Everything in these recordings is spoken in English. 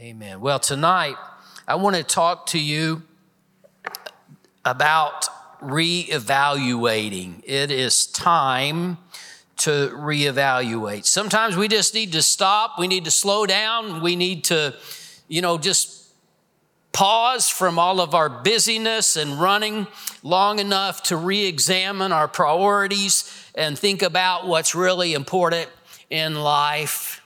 Amen. Well, tonight I want to talk to you about reevaluating. It is time to reevaluate. Sometimes we just need to stop, we need to slow down, we need to, you know, just pause from all of our busyness and running long enough to re examine our priorities and think about what's really important in life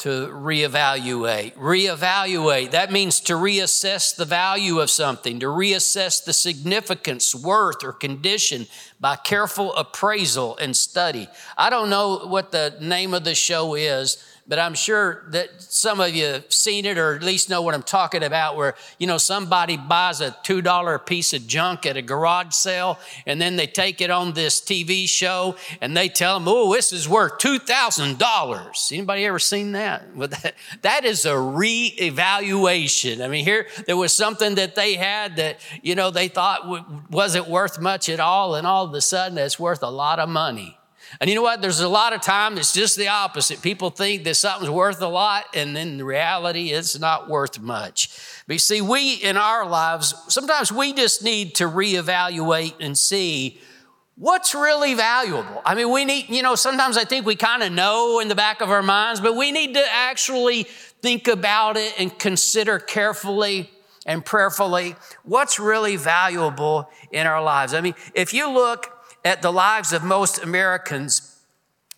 to reevaluate. Reevaluate, that means to reassess the value of something, to reassess the significance, worth, or condition by careful appraisal and study. I don't know what the name of the show is, but I'm sure that some of you have seen it or at least know what I'm talking about where, you know, somebody buys a $2 piece of junk at a garage sale and then they take it on this TV show and they tell them, oh, this is worth $2,000. Anybody ever seen that? Well, that, that is a re-evaluation. I mean, here, there was something that they had that, you know, they thought wasn't worth much at all and all of a sudden it's worth a lot of money. And you know what? There's a lot of time it's just the opposite. People think that something's worth a lot, and then in reality, it's not worth much. But you see, we in our lives, sometimes we just need to reevaluate and see what's really valuable. I mean, we need, you know, sometimes I think we kind of know in the back of our minds, but we need to actually think about it and consider carefully and prayerfully what's really valuable in our lives. I mean, if you look at the lives of most Americans,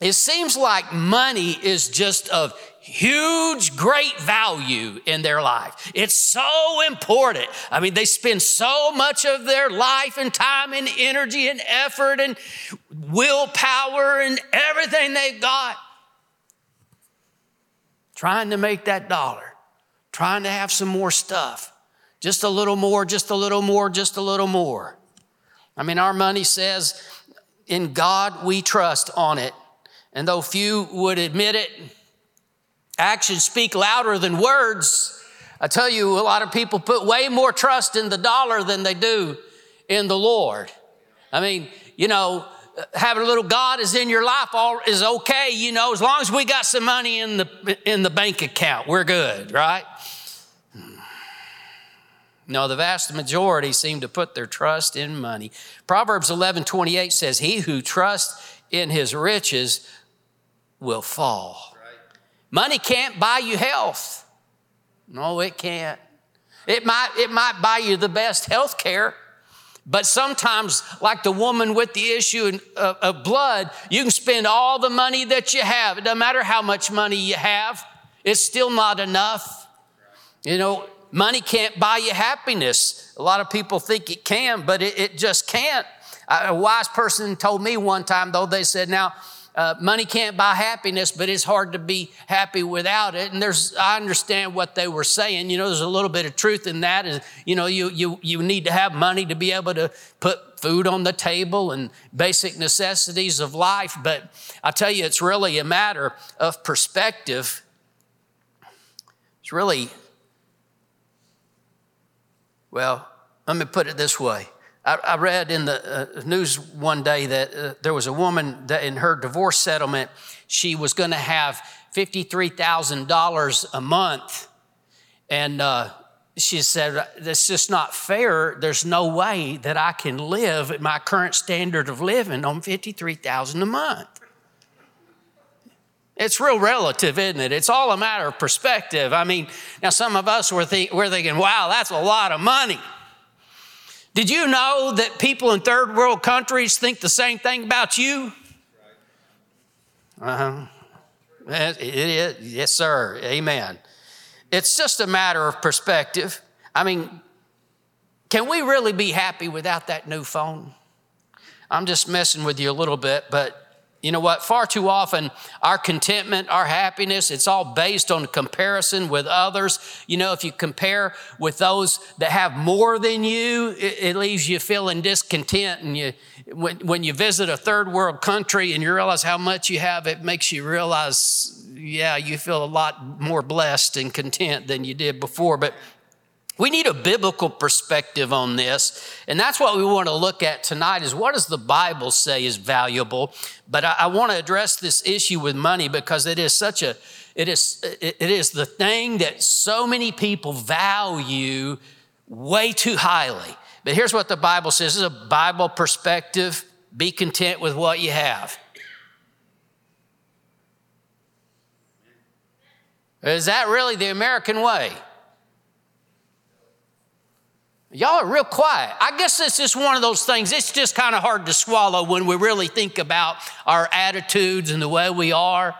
it seems like money is just of huge, great value in their life. It's so important. I mean, they spend so much of their life and time and energy and effort and willpower and everything they've got trying to make that dollar, trying to have some more stuff. Just a little more, just a little more, just a little more. I mean, our money says, in God we trust on it. And though few would admit it, actions speak louder than words. I tell you, a lot of people put way more trust in the dollar than they do in the Lord. I mean, you know, having a little God is in your life all is okay, you know, as long as we got some money in the in the bank account, we're good, right? No, the vast majority seem to put their trust in money. Proverbs 11 28 says, He who trusts in his riches will fall. Right. Money can't buy you health. No, it can't. It might, it might buy you the best health care, but sometimes, like the woman with the issue of, of blood, you can spend all the money that you have. It doesn't matter how much money you have, it's still not enough. You know, Money can't buy you happiness. A lot of people think it can, but it, it just can't. A wise person told me one time, though, they said, now, uh, money can't buy happiness, but it's hard to be happy without it. And there's, I understand what they were saying. You know, there's a little bit of truth in that. And you know, you you you need to have money to be able to put food on the table and basic necessities of life. But I tell you, it's really a matter of perspective. It's really well, let me put it this way. I, read in the uh, news one day that uh, there was a woman that in her divorce settlement, she was going to have $53,000 a month. And uh, she said, That's just not fair. There's no way that I can live at my current standard of living on 53,000 a month. It's real relative, isn't it? It's all a matter of perspective. I mean, now some of us were think, we're thinking, wow, that's a lot of money. Did you know that people in third world countries think the same thing about you? Uh huh. It is. Yes, sir. Amen. It's just a matter of perspective. I mean, can we really be happy without that new phone? I'm just messing with you a little bit, but you know what? Far too often, our contentment, our happiness, it's all based on comparison with others. You know, if you compare with those that have more than you, it, it leaves you feeling discontent. And you, when, when you visit a third world country and you realize how much you have, it makes you realize, yeah, you feel a lot more blessed and content than you did before. But We need a biblical perspective on this. And that's what we want to look at tonight is what does the Bible say is valuable? But I, I want to address this issue with money because it is such a, it is, it is the thing that so many people value way too highly. But here's what the Bible says. This is a Bible perspective. Be content with what you have. Is that really the American way? Y'all are real quiet. I guess it's just one of those things. It's just kind of hard to swallow when we really think about our attitudes and the way we are.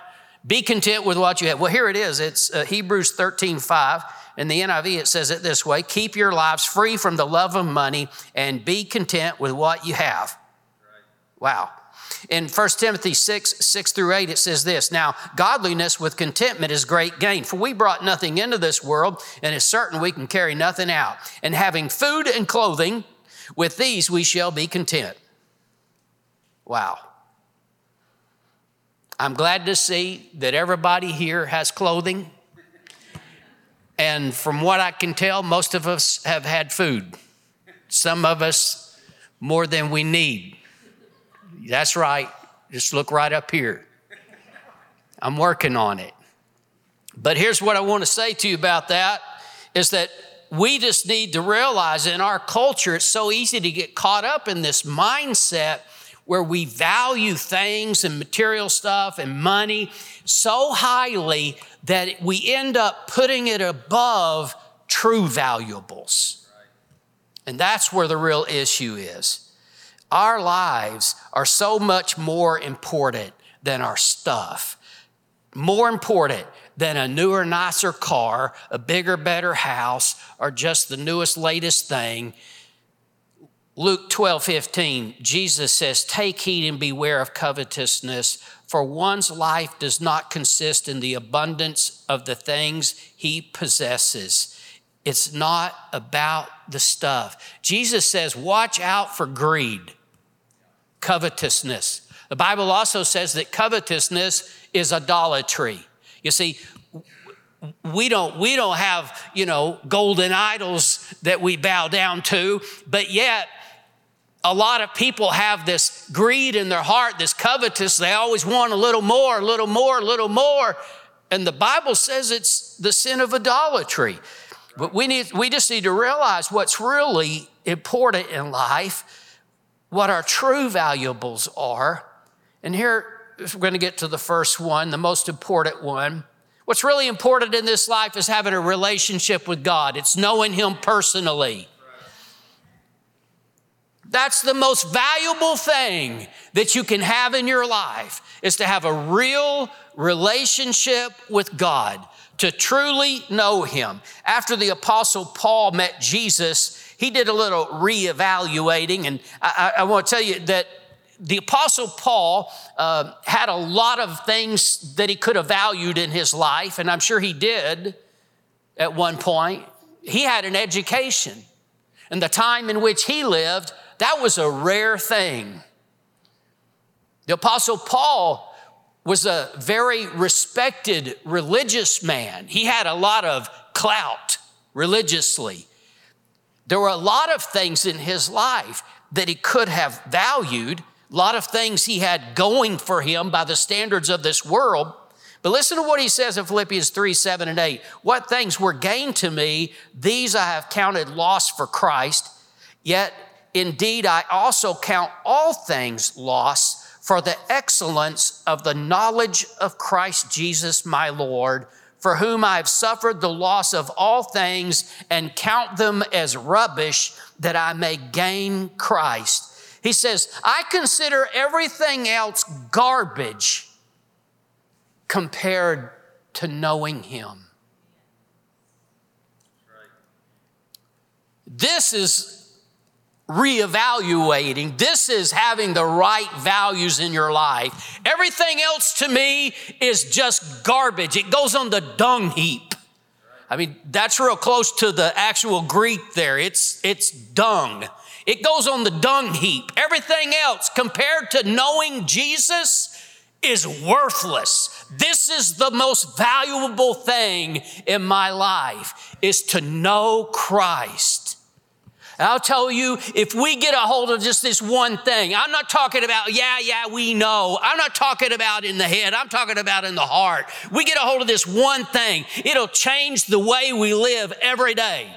Be content with what you have. Well, here it is. It's uh, Hebrews 13 5. In the NIV, it says it this way Keep your lives free from the love of money and be content with what you have. Wow. In 1 Timothy 6, 6 through 8, it says this Now, godliness with contentment is great gain, for we brought nothing into this world, and it's certain we can carry nothing out. And having food and clothing, with these we shall be content. Wow. I'm glad to see that everybody here has clothing. And from what I can tell, most of us have had food. Some of us more than we need. That's right. Just look right up here. I'm working on it. But here's what I want to say to you about that is that we just need to realize in our culture, it's so easy to get caught up in this mindset where we value things and material stuff and money so highly that we end up putting it above true valuables. And that's where the real issue is. Our lives are so much more important than our stuff, more important than a newer, nicer car, a bigger, better house, or just the newest, latest thing. Luke 12, 15, Jesus says, Take heed and beware of covetousness, for one's life does not consist in the abundance of the things he possesses. It's not about the stuff. Jesus says, Watch out for greed covetousness. The Bible also says that covetousness is idolatry. You see, we don't we don't have you know golden idols that we bow down to but yet a lot of people have this greed in their heart this covetous they always want a little more a little more a little more and the bible says it's the sin of idolatry but we need we just need to realize what's really important in life what our true valuables are. And here we're going to get to the first one, the most important one. What's really important in this life is having a relationship with God, it's knowing Him personally. That's the most valuable thing that you can have in your life is to have a real relationship with God, to truly know Him. After the Apostle Paul met Jesus, he did a little reevaluating. And I, I want to tell you that the Apostle Paul uh, had a lot of things that he could have valued in his life, and I'm sure he did at one point. He had an education. And the time in which he lived, that was a rare thing. The Apostle Paul was a very respected religious man. He had a lot of clout religiously. There were a lot of things in his life that he could have valued, a lot of things he had going for him by the standards of this world. But listen to what he says in Philippians 3 7 and 8. What things were gained to me, these I have counted loss for Christ. Yet indeed I also count all things loss for the excellence of the knowledge of Christ Jesus my Lord for whom I have suffered the loss of all things and count them as rubbish that I may gain Christ. He says, I consider everything else garbage compared to knowing Him. This is reevaluating. This is having the right values in your life. Everything else to me is just garbage. It goes on the dung heap. I mean, that's real close to the actual Greek there. It's, it's dung. It goes on the dung heap. Everything else compared to knowing Jesus is worthless. This is the most valuable thing in my life is to know Christ. I'll tell you, if we get a hold of just this one thing, I'm not talking about, yeah, yeah, we know. I'm not talking about in the head. I'm talking about in the heart. We get a hold of this one thing, it'll change the way we live every day.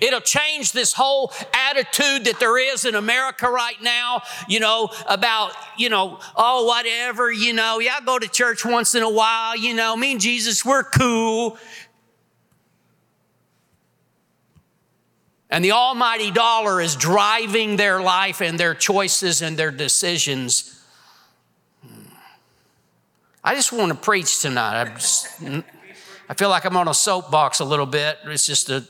It'll change this whole attitude that there is in America right now, you know, about, you know, oh, whatever, you know, yeah, I go to church once in a while, you know, me and Jesus, we're cool. And the almighty dollar is driving their life and their choices and their decisions. Hmm. I just want to preach tonight. I, just, I feel like I'm on a soapbox a little bit. It's just a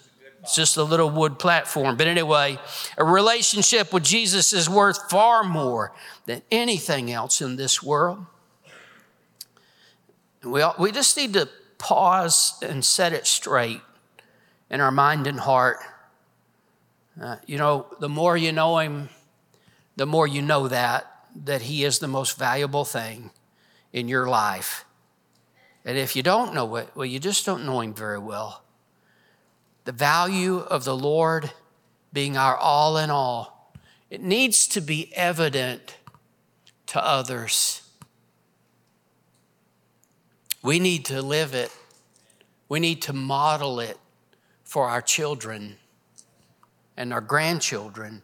it's just a little wood platform. But anyway, a relationship with Jesus is worth far more than anything else in this world. We, all, we just need to pause and set it straight in our mind and heart. Uh, you know, the more you know Him, the more you know that, that He is the most valuable thing in your life. And if you don't know it, well, you just don't know Him very well the value of the Lord being our all in all, it needs to be evident to others. We need to live it, we need to model it for our children and our grandchildren.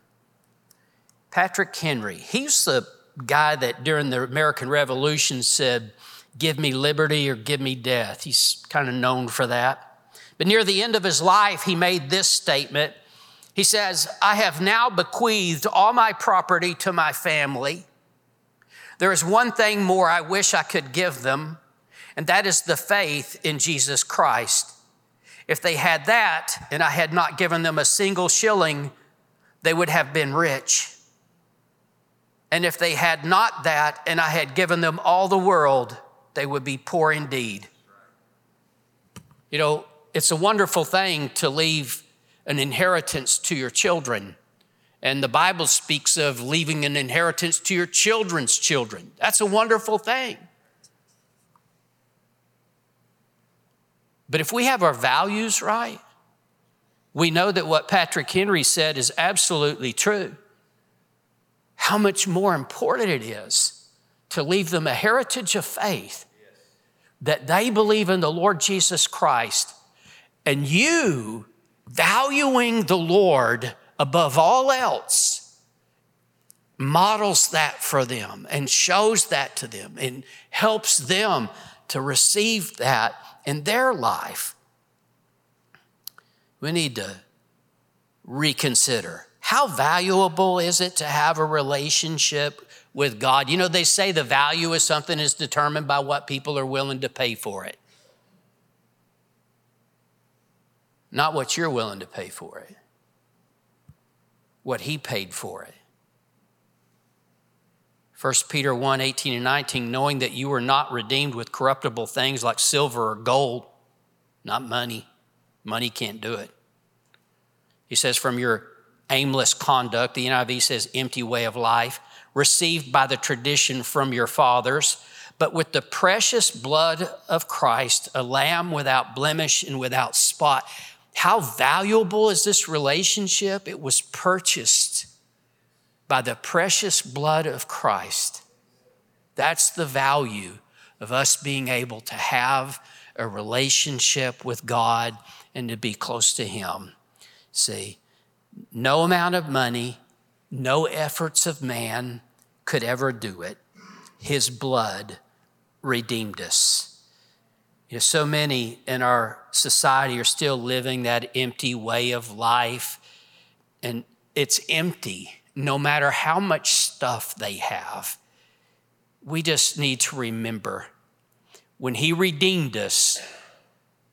Patrick Henry, he's the guy that during the American Revolution said, Give me liberty or give me death. He's kind of known for that. But near the end of his life, he made this statement. He says, I have now bequeathed all my property to my family. There is one thing more I wish I could give them, and that is the faith in Jesus Christ. If they had that, and I had not given them a single shilling, they would have been rich. And if they had not that, and I had given them all the world, they would be poor indeed. You know, it's a wonderful thing to leave an inheritance to your children. And the Bible speaks of leaving an inheritance to your children's children. That's a wonderful thing. But if we have our values right, we know that what Patrick Henry said is absolutely true. How much more important it is to leave them a heritage of faith that they believe in the Lord Jesus Christ and you valuing the Lord above all else models that for them and shows that to them and helps them to receive that in their life. We need to reconsider how valuable is it to have a relationship with God? You know, they say the value of something is determined by what people are willing to pay for it. not what you're willing to pay for it, what he paid for it. 1 Peter 1 18 and 19, knowing that you were not redeemed with corruptible things like silver or gold, not money. Money can't do it. He says, from your aimless conduct, the NIV says, empty way of life, received by the tradition from your fathers, but with the precious blood of Christ, a lamb without blemish and without spot. How valuable is this relationship? It was purchased by the precious blood of Christ. That's the value of us being able to have a relationship with God and to be close to Him. See, no amount of money, no efforts of man could ever do it. His blood redeemed us. You know, so many in our society are still living that empty way of life, and it's empty no matter how much stuff they have. We just need to remember when He redeemed us,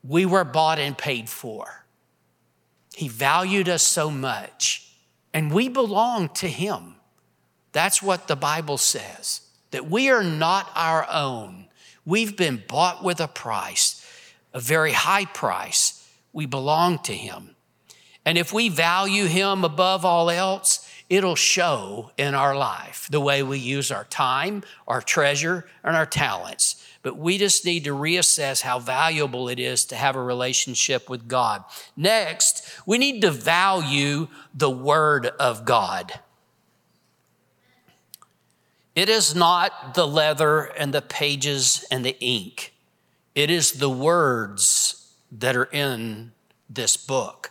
we were bought and paid for. He valued us so much, and we belong to Him. That's what the Bible says, that we are not our own We've been bought with a price, a very high price. We belong to Him. And if we value Him above all else, it'll show in our life the way we use our time, our treasure, and our talents. but we just need to reassess how valuable it is to have a relationship with God. Next, we need to value the Word of God. It is not the leather and the pages and the ink, it is the words that are in this book.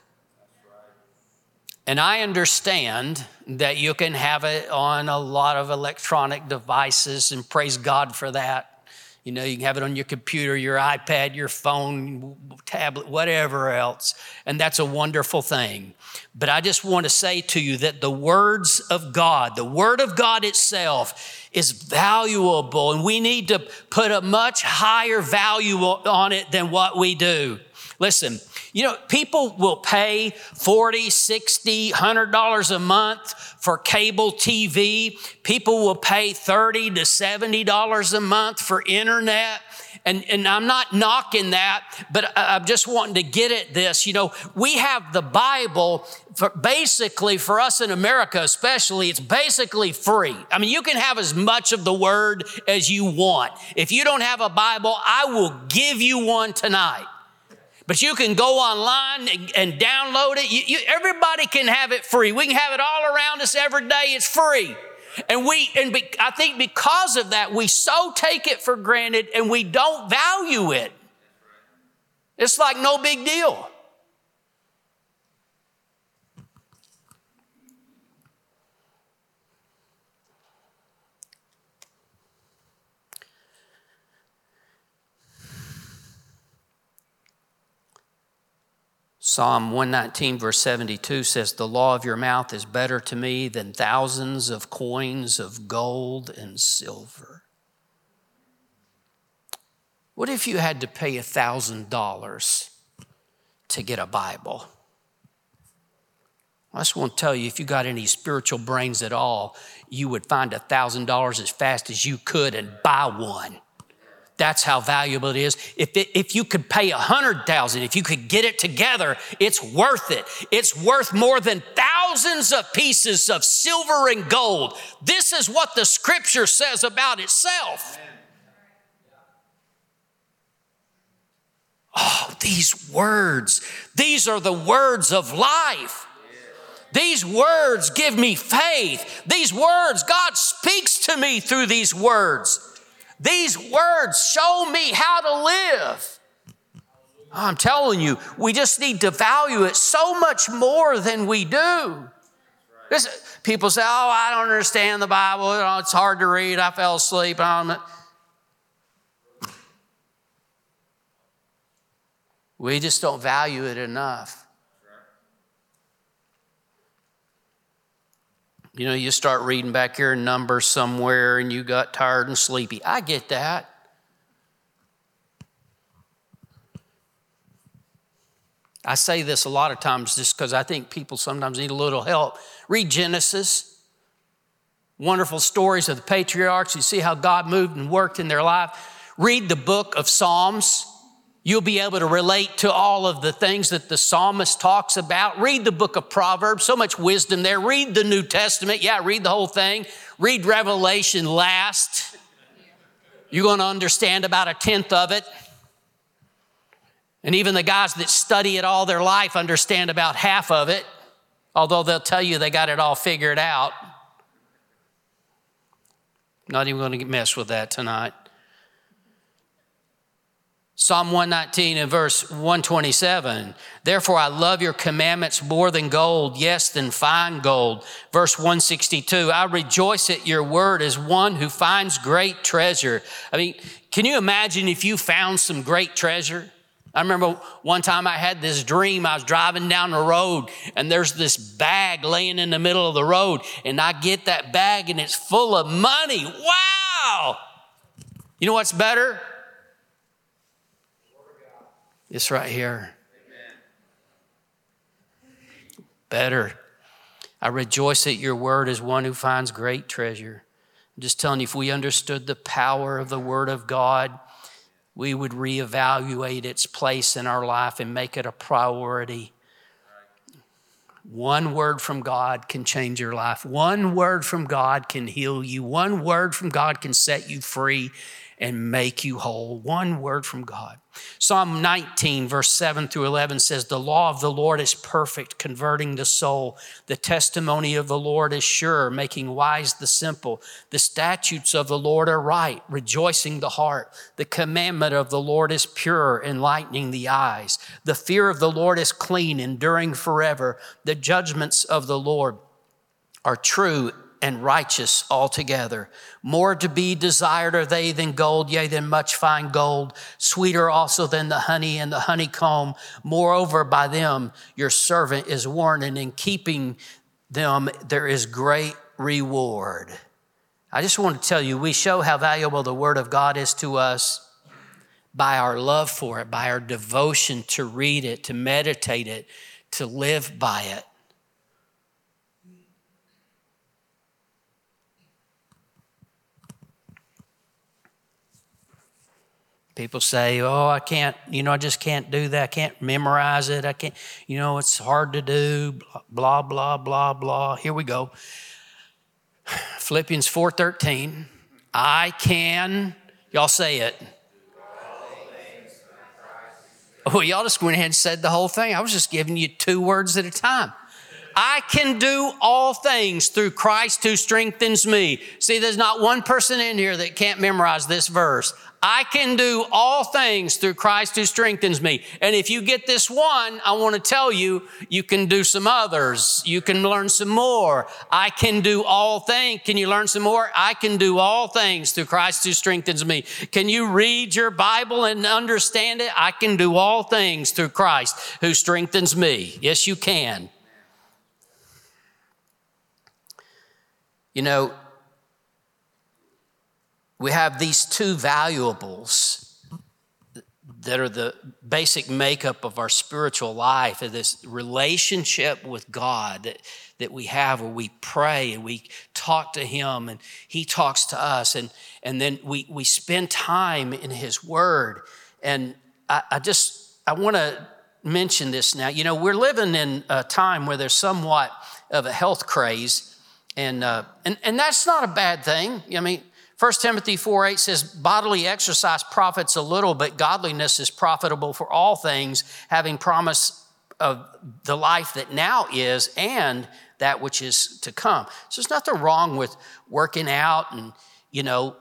And I understand that you can have it on a lot of electronic devices, and praise God for that. You know, you can have it on your computer, your iPad, your phone, tablet, whatever else. And that's a wonderful thing. But I just want to say to you that the words of God, the Word of God itself, is valuable, and we need to put a much higher value on it than what we do. Listen, you know, people will pay 40, 60, 100 dollars a month for cable TV. People will pay 30 to 70 dollars a month for internet. And, and I'm not knocking that, but I'm just wanting to get at this. You know, we have the Bible for basically for us in America, especially, it's basically free. I mean, you can have as much of the word as you want. If you don't have a Bible, I will give you one tonight but you can go online and, download it. You, you, everybody can have it free. We can have it all around us every day. It's free. And we, and be, I think because of that, we so take it for granted and we don't value it. It's like no big deal. Psalm 119, verse 72 says, The law of your mouth is better to me than thousands of coins of gold and silver. What if you had to pay $1,000 to get a Bible? I just want to tell you if you got any spiritual brains at all, you would find $1,000 as fast as you could and buy one. That's how valuable it is. If, it, if you could pay a hundred thousand, if you could get it together, it's worth it. It's worth more than thousands of pieces of silver and gold. This is what the scripture says about itself. Oh, these words, these are the words of life. These words give me faith. These words, God speaks to me through these words. These words show me how to live. I'm telling you, we just need to value it so much more than we do. This, people say, Oh, I don't understand the Bible. Oh, it's hard to read. I fell asleep. We just don't value it enough. You know, you start reading back here in Numbers somewhere and you got tired and sleepy. I get that. I say this a lot of times just because I think people sometimes need a little help. Read Genesis, wonderful stories of the patriarchs. You see how God moved and worked in their life. Read the book of Psalms. You'll be able to relate to all of the things that the psalmist talks about. Read the book of Proverbs, so much wisdom there. Read the New Testament. Yeah, read the whole thing. Read Revelation last. You're going to understand about a tenth of it. And even the guys that study it all their life understand about half of it, although they'll tell you they got it all figured out. Not even going to mess with that tonight. Psalm 119 and verse 127. Therefore, I love your commandments more than gold, yes, than fine gold. Verse 162. I rejoice at your word as one who finds great treasure. I mean, can you imagine if you found some great treasure? I remember one time I had this dream. I was driving down the road and there's this bag laying in the middle of the road, and I get that bag and it's full of money. Wow! You know what's better? It's right here. Better. I rejoice at your word as one who finds great treasure. I'm just telling you, if we understood the power of the word of God, we would reevaluate its place in our life and make it a priority. One word from God can change your life. One word from God can heal you. One word from God can set you free. And make you whole. One word from God. Psalm 19, verse 7 through 11 says, The law of the Lord is perfect, converting the soul. The testimony of the Lord is sure, making wise the simple. The statutes of the Lord are right, rejoicing the heart. The commandment of the Lord is pure, enlightening the eyes. The fear of the Lord is clean, enduring forever. The judgments of the Lord are true and righteous altogether. More to be desired are they than gold, yea, than much fine gold, sweeter also than the honey and the honeycomb. Moreover, by them your servant is warned, and in keeping them there is great reward. I just want to tell you, we show how valuable the Word of God is to us by our love for it, by our devotion to read it, to meditate it, to live by it. People say, oh, I can't, you know, I just can't do that. I can't memorize it. I can't, you know, it's hard to do, blah, blah, blah, blah. Here we go. Philippians 4.13, I can, y'all say it. Well, y'all just went ahead and said the whole thing. I was just giving you two words at a time. I can do all things through Christ who strengthens me. See, there's not one person in here that can't memorize this verse. I can do all things through Christ who strengthens me. And if you get this one, I want to tell you, you can do some others. You can learn some more. I can do all things. Can you learn some more? I can do all things through Christ who strengthens me. Can you read your Bible and understand it? I can do all things through Christ who strengthens me. Yes, you can. You know, we have these two valuables that are the basic makeup of our spiritual life, this relationship with God that, that we have where we pray and we talk to Him and He talks to us, and, and then we, we spend time in His Word. And I, I just, I want to mention this now. You know, we're living in a time where there's somewhat of a health craze, and, uh, and, and that's not a bad thing. I mean, 1 Timothy 4 8 says, Bodily exercise profits a little, but godliness is profitable for all things, having promise of the life that now is and that which is to come. So there's nothing wrong with working out and, you know,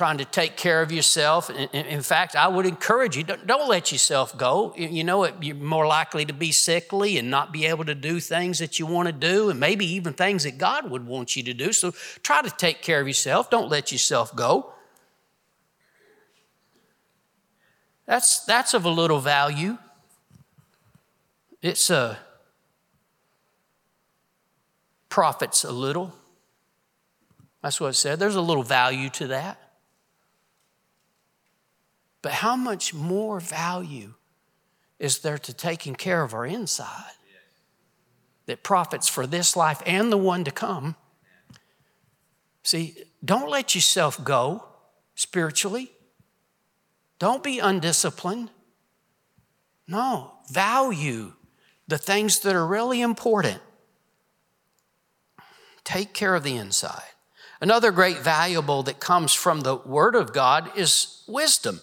trying to take care of yourself. In fact, I would encourage you don't, don't let yourself go. You know, you're more likely to be sickly and not be able to do things that you want to do, and maybe even things that God would want you to do. So try to take care of yourself. Don't let yourself go. That's, that's of a little value. It's a profits a little. That's what it said. There's a little value to that. But how much more value is there to taking care of our inside that profits for this life and the one to come? See, don't let yourself go spiritually. Don't be undisciplined. No, value the things that are really important. Take care of the inside. Another great valuable that comes from the Word of God is wisdom.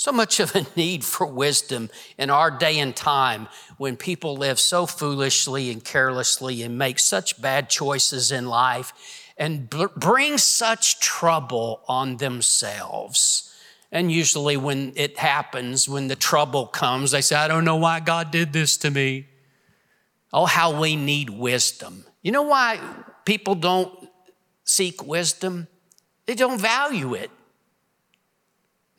So much of a need for wisdom in our day and time when people live so foolishly and carelessly and make such bad choices in life and bring such trouble on themselves. And usually, when it happens, when the trouble comes, they say, I don't know why God did this to me. Oh, how we need wisdom. You know why people don't seek wisdom? They don't value it.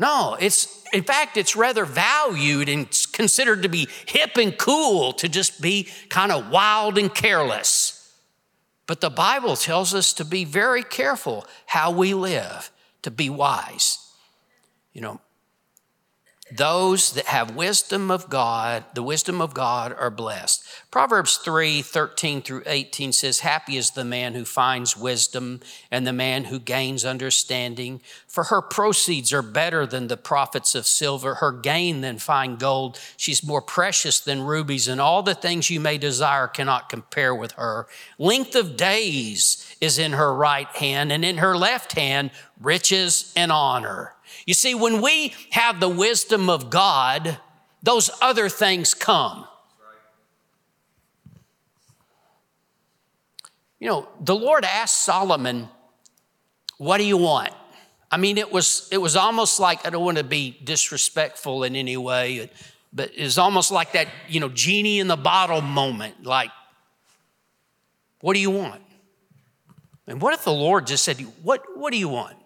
No, it's, in fact, it's rather valued and considered to be hip and cool to just be kind of wild and careless. But the Bible tells us to be very careful how we live, to be wise. You know, those that have wisdom of God, the wisdom of God, are blessed. Proverbs 3 13 through 18 says, Happy is the man who finds wisdom and the man who gains understanding. For her proceeds are better than the profits of silver, her gain than fine gold. She's more precious than rubies, and all the things you may desire cannot compare with her. Length of days is in her right hand, and in her left hand, riches and honor. You see, when we have the wisdom of God, those other things come. You know, the Lord asked Solomon, What do you want? I mean, it was, it was almost like, I don't want to be disrespectful in any way, but it's almost like that, you know, genie in the bottle moment. Like, what do you want? And what if the Lord just said, What, what do you want?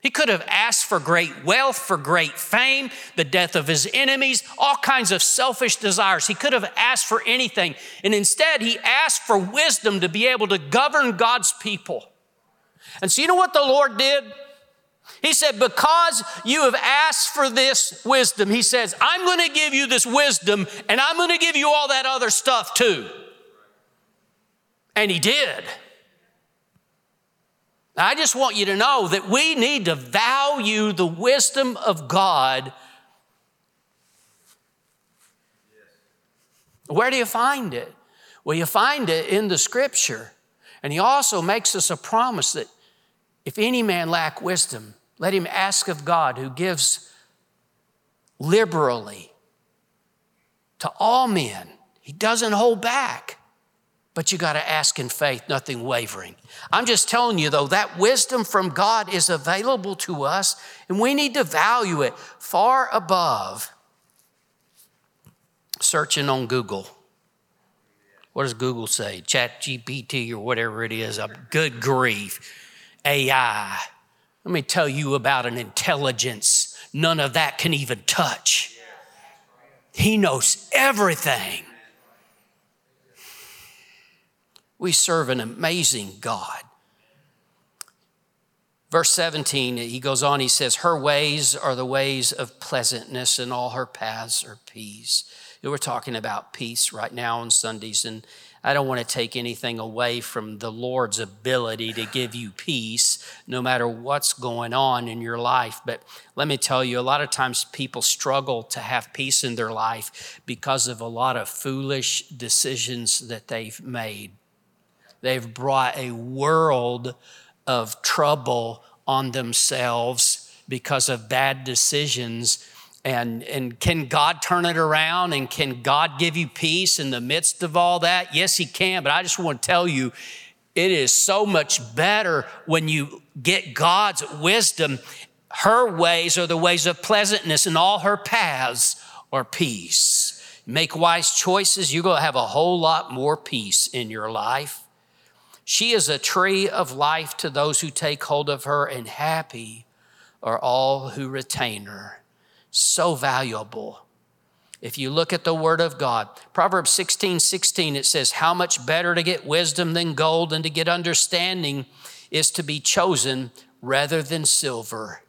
He could have asked for great wealth, for great fame, the death of his enemies, all kinds of selfish desires. He could have asked for anything. And instead, he asked for wisdom to be able to govern God's people. And so, you know what the Lord did? He said, Because you have asked for this wisdom, He says, I'm going to give you this wisdom and I'm going to give you all that other stuff too. And He did. I just want you to know that we need to value the wisdom of God. Where do you find it? Well, you find it in the scripture. And he also makes us a promise that if any man lack wisdom, let him ask of God who gives liberally to all men. He doesn't hold back. But you got to ask in faith, nothing wavering. I'm just telling you, though, that wisdom from God is available to us, and we need to value it far above searching on Google. What does Google say? Chat GPT or whatever it is. Good grief. AI. Let me tell you about an intelligence none of that can even touch. He knows everything. We serve an amazing God. Verse 17, he goes on, he says, Her ways are the ways of pleasantness, and all her paths are peace. We're talking about peace right now on Sundays, and I don't want to take anything away from the Lord's ability to give you peace no matter what's going on in your life. But let me tell you, a lot of times people struggle to have peace in their life because of a lot of foolish decisions that they've made. They've brought a world of trouble on themselves because of bad decisions. And, and can God turn it around? And can God give you peace in the midst of all that? Yes, He can. But I just want to tell you, it is so much better when you get God's wisdom. Her ways are the ways of pleasantness, and all her paths are peace. Make wise choices, you're going to have a whole lot more peace in your life. She is a tree of life to those who take hold of her, and happy are all who retain her. So valuable. If you look at the Word of God, Proverbs 16 16, it says, How much better to get wisdom than gold, and to get understanding is to be chosen rather than silver.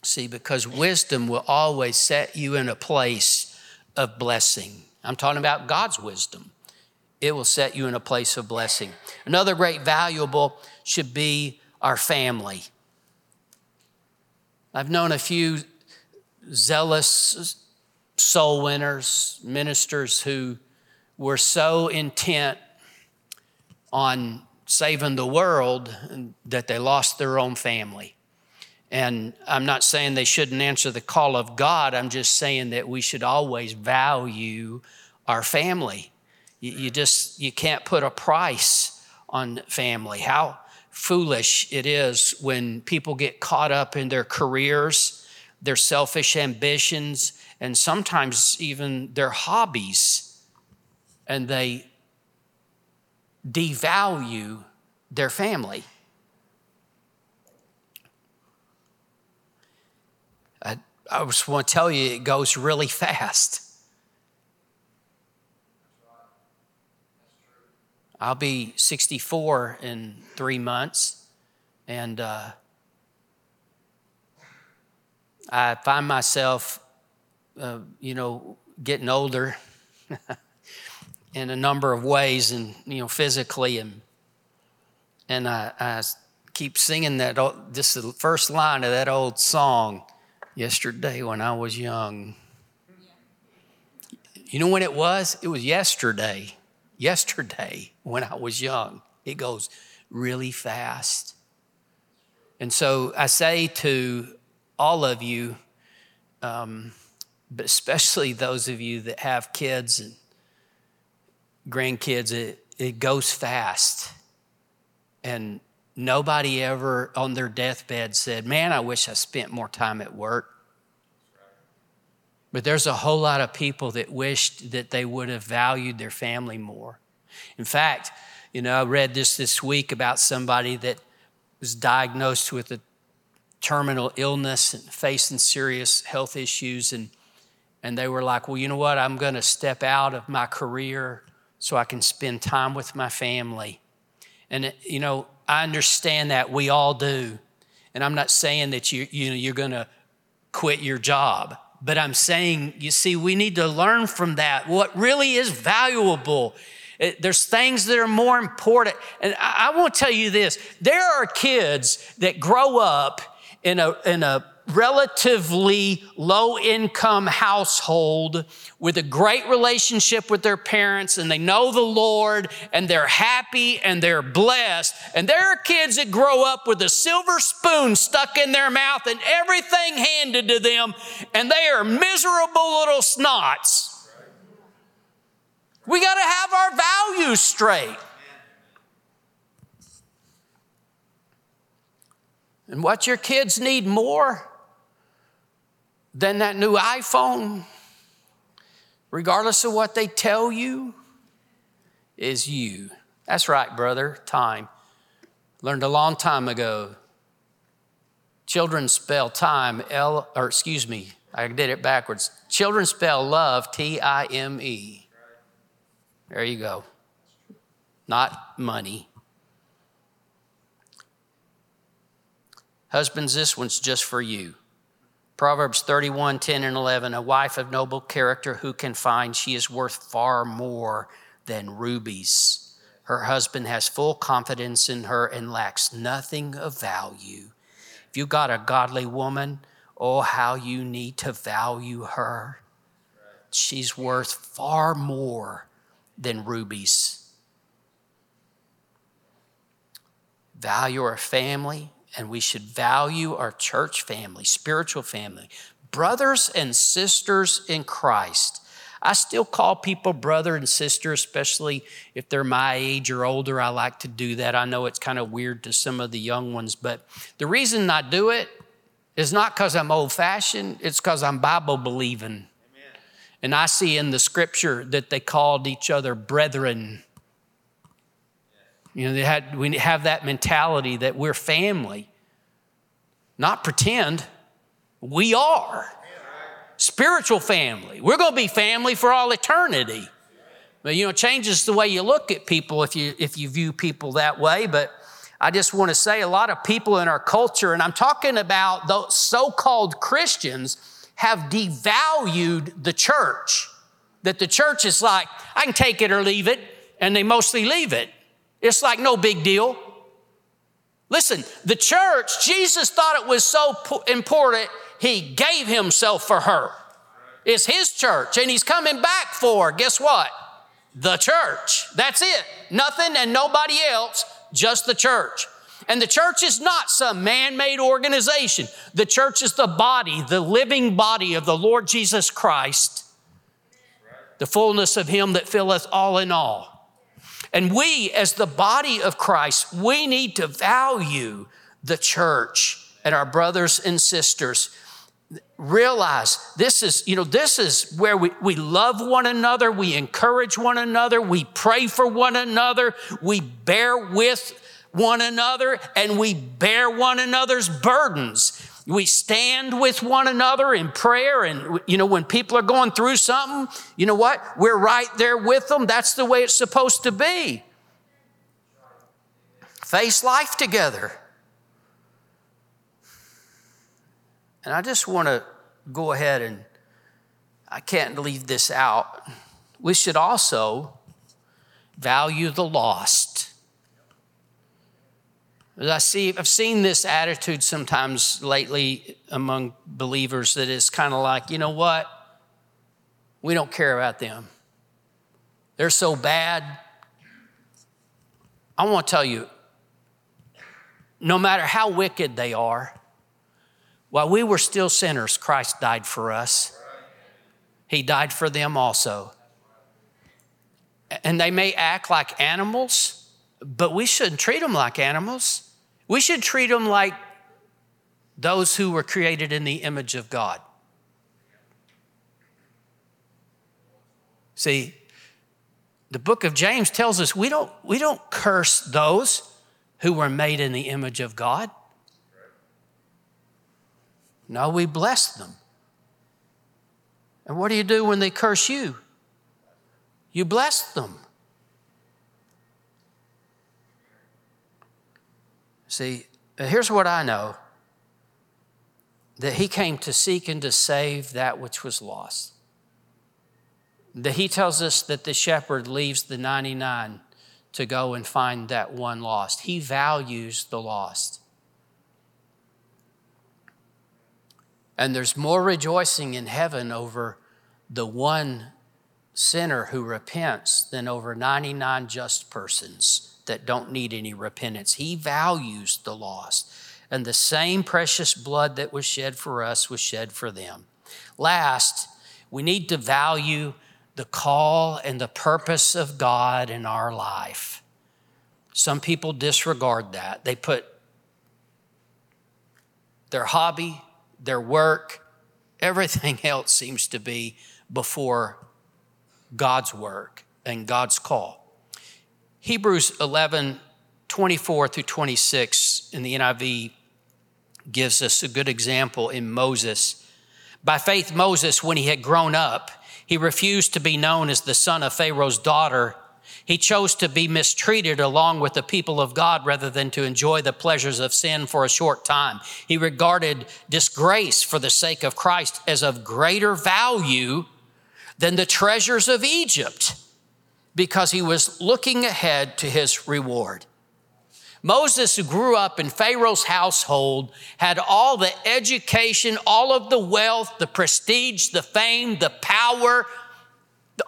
See, because wisdom will always set you in a place of blessing. I'm talking about God's wisdom it will set you in a place of blessing. Another great valuable should be our family. I've known a few zealous soul winners, ministers who were so intent on saving the world that they lost their own family. And I'm not saying they shouldn't answer the call of God, I'm just saying that we should always value our family. You, you just, you can't put a price on family. How foolish it is when people get caught up in their careers, their selfish ambitions, and sometimes even their hobbies, and they devalue their family. I, I just want to tell you, it goes really fast. I'll be 64 in three months, and uh, I find myself, uh, you know, getting older in a number of ways, and you know, physically, and and I, I keep singing that. Just the first line of that old song, "Yesterday when I was young." You know when it was? It was yesterday yesterday when I was young. It goes really fast. And so I say to all of you, um, but especially those of you that have kids and grandkids, it, it goes fast. And nobody ever on their deathbed said, Man, I wish I spent more time at work. But there's a whole lot of people that wished that they would have valued their family more. In fact, you know, I read this this week about somebody that was diagnosed with a terminal illness and facing serious health issues. And, and they were like, well, you know what? I'm going to step out of my career so I can spend time with my family. And, you know, I understand that. We all do. And I'm not saying that you, you know, you're going to quit your job. But I'm saying, you see, we need to learn from that. What really is valuable. It, there's things that are more important. And I, I want to tell you this there are kids that grow up in a, in a relatively low income household with a great relationship with their parents and they know the Lord and they're happy and they're blessed. And there are kids that grow up with a silver spoon stuck in their mouth and everything handed to them and they are miserable little snots. We got to have our values straight. And what your kids need more than that new iPhone, regardless of what they tell you, is you. That's right, brother. Time. Learned a long time ago. Children spell time L, or excuse me, I did it backwards. Children spell love T I M E. There you go. Not money. Husbands, this one's just for you. Proverbs 31 10 and 11. A wife of noble character who can find, she is worth far more than rubies. Her husband has full confidence in her and lacks nothing of value. If you've got a godly woman, oh, how you need to value her. She's worth far more than rubies. Value our family, and we should value our church family, spiritual family, brothers and sisters in Christ. I still call people brother and sister, especially if they're my age or older. I like to do that. I know it's kind of weird to some of the young ones, but the reason I do it is not because I'm old fashioned, it's because I'm Bible believing. And I see in the scripture that they called each other brethren. You know, they had, we have that mentality that we're family, not pretend. We are spiritual family. We're going to be family for all eternity. But you know, it changes the way you look at people if you if you view people that way. But I just want to say a lot of people in our culture, and I'm talking about those so-called Christians, have devalued the church. That the church is like, I can take it or leave it, and they mostly leave it. It's like no big deal. Listen, the church, Jesus thought it was so important, he gave himself for her. It's his church, and he's coming back for, guess what? The church. That's it. Nothing and nobody else, just the church. And the church is not some man made organization. The church is the body, the living body of the Lord Jesus Christ, the fullness of Him that filleth all in all. And we, as the body of Christ, we need to value the church and our brothers and sisters. Realize this is, you know, this is where we, we love one another, we encourage one another, we pray for one another, we bear with one another, and we bear one another's burdens. We stand with one another in prayer. And, you know, when people are going through something, you know what? We're right there with them. That's the way it's supposed to be. Face life together. And I just want to go ahead and I can't leave this out. We should also value the lost. I see, I've seen this attitude sometimes lately among believers that is kind of like, you know what? We don't care about them. They're so bad. I want to tell you, no matter how wicked they are, while we were still sinners, Christ died for us. He died for them also. And they may act like animals, but we shouldn't treat them like animals. We should treat them like those who were created in the image of God. See, the book of James tells us we don't, we don't curse those who were made in the image of God. No, we bless them. And what do you do when they curse you? You bless them. See, here's what I know that he came to seek and to save that which was lost. That he tells us that the shepherd leaves the 99 to go and find that one lost. He values the lost. And there's more rejoicing in heaven over the one sinner who repents than over 99 just persons that don't need any repentance. He values the lost and the same precious blood that was shed for us was shed for them. Last, we need to value the call and the purpose of God in our life. Some people disregard that. They put their hobby, their work, everything else seems to be before God's work and God's call. Hebrews 11 24 through 26 in the NIV gives us a good example in Moses. By faith, Moses, when he had grown up, he refused to be known as the son of Pharaoh's daughter. He chose to be mistreated along with the people of God rather than to enjoy the pleasures of sin for a short time. He regarded disgrace for the sake of Christ as of greater value than the treasures of Egypt because he was looking ahead to his reward. Moses, who grew up in Pharaoh's household, had all the education, all of the wealth, the prestige, the fame, the power,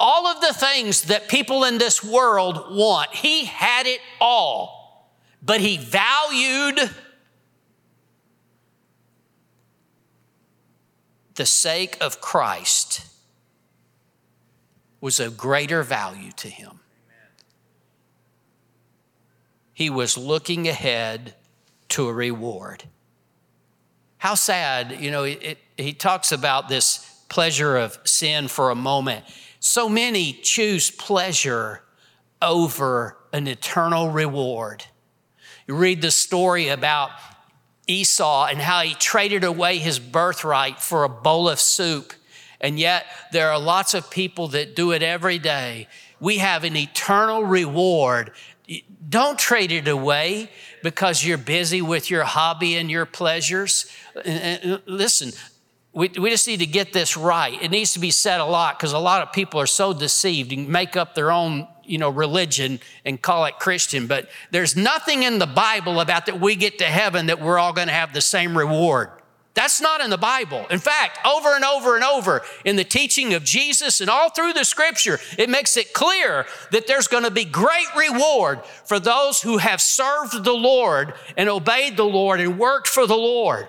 all of the things that people in this world want. He had it all, but he valued the sake of Christ was of greater value to him. He was looking ahead to a reward. How sad, you know, it, it, he talks about this pleasure of sin for a moment. So many choose pleasure over an eternal reward. You read the story about Esau and how he traded away his birthright for a bowl of soup. And yet, there are lots of people that do it every day. We have an eternal reward don't trade it away because you're busy with your hobby and your pleasures. Uh, uh, uh, listen, we, we just need to get this right. It needs to be said a lot because a lot of people are so deceived and make up their own, you know, religion and call it Christian. But there's nothing in the Bible about that we get to heaven that we're all going to have the same reward. That's not in the Bible. In fact, over and over and over in the teaching of Jesus and all through the scripture, it makes it clear that there's going to be great reward for those who have served the Lord and obeyed the Lord and worked for the Lord.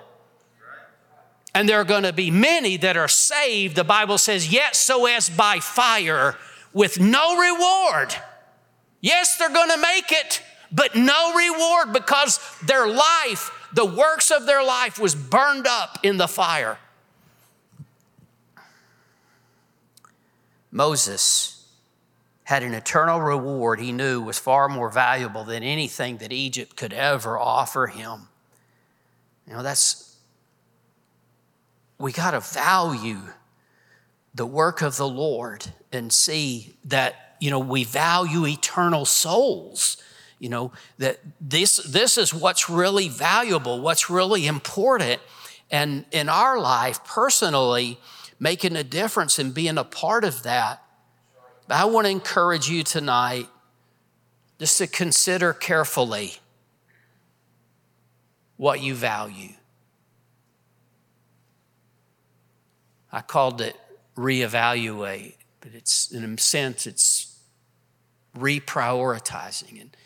And there are going to be many that are saved, the Bible says, yet so as by fire with no reward. Yes, they're going to make it, but no reward because their life the works of their life was burned up in the fire. Moses had an eternal reward he knew was far more valuable than anything that Egypt could ever offer him. You know, that's, we got to value the work of the Lord and see that, you know, we value eternal souls you know that this this is what's really valuable what's really important and in our life personally making a difference and being a part of that. But i want to encourage you tonight just to consider carefully what you value. I called it reevaluate but it's in a sense it's reprioritizing. And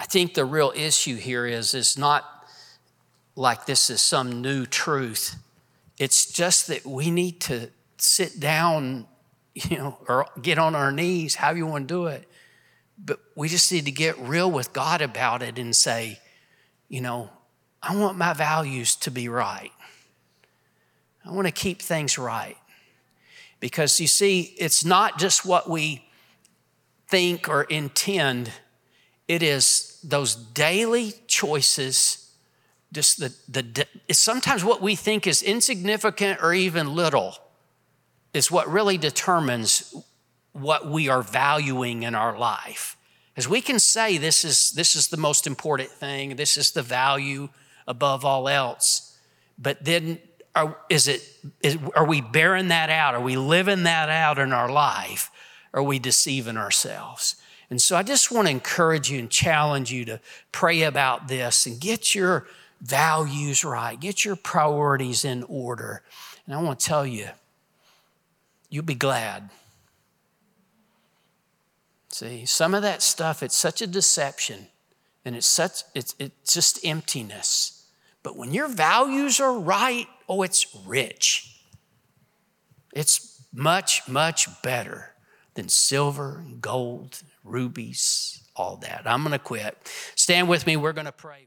I think the real issue here is it's not like this is some new truth. It's just that we need to sit down, you know, or get on our knees, however you want to do it. But we just need to get real with God about it and say, you know, I want my values to be right. I want to keep things right. Because you see, it's not just what we think or intend, it is those daily choices. Just the, the, sometimes what we think is insignificant or even little is what really determines what we are valuing in our life. As we can say this is, this is the most important thing, this is the value above all else, but then are, is it, is, are we bearing that out? Are we living that out in our life? Are we deceiving ourselves? And so I just want to encourage you and challenge you to pray about this and get your values right, get your priorities in order. And I want to tell you, you'll be glad. See, some of that stuff, it's such a deception and it's such, it's, it's just emptiness. But when your values are right, oh, it's rich. It's much, much better than silver and gold, rubies, all that. I'm going to quit. Stand with me. We're going to pray.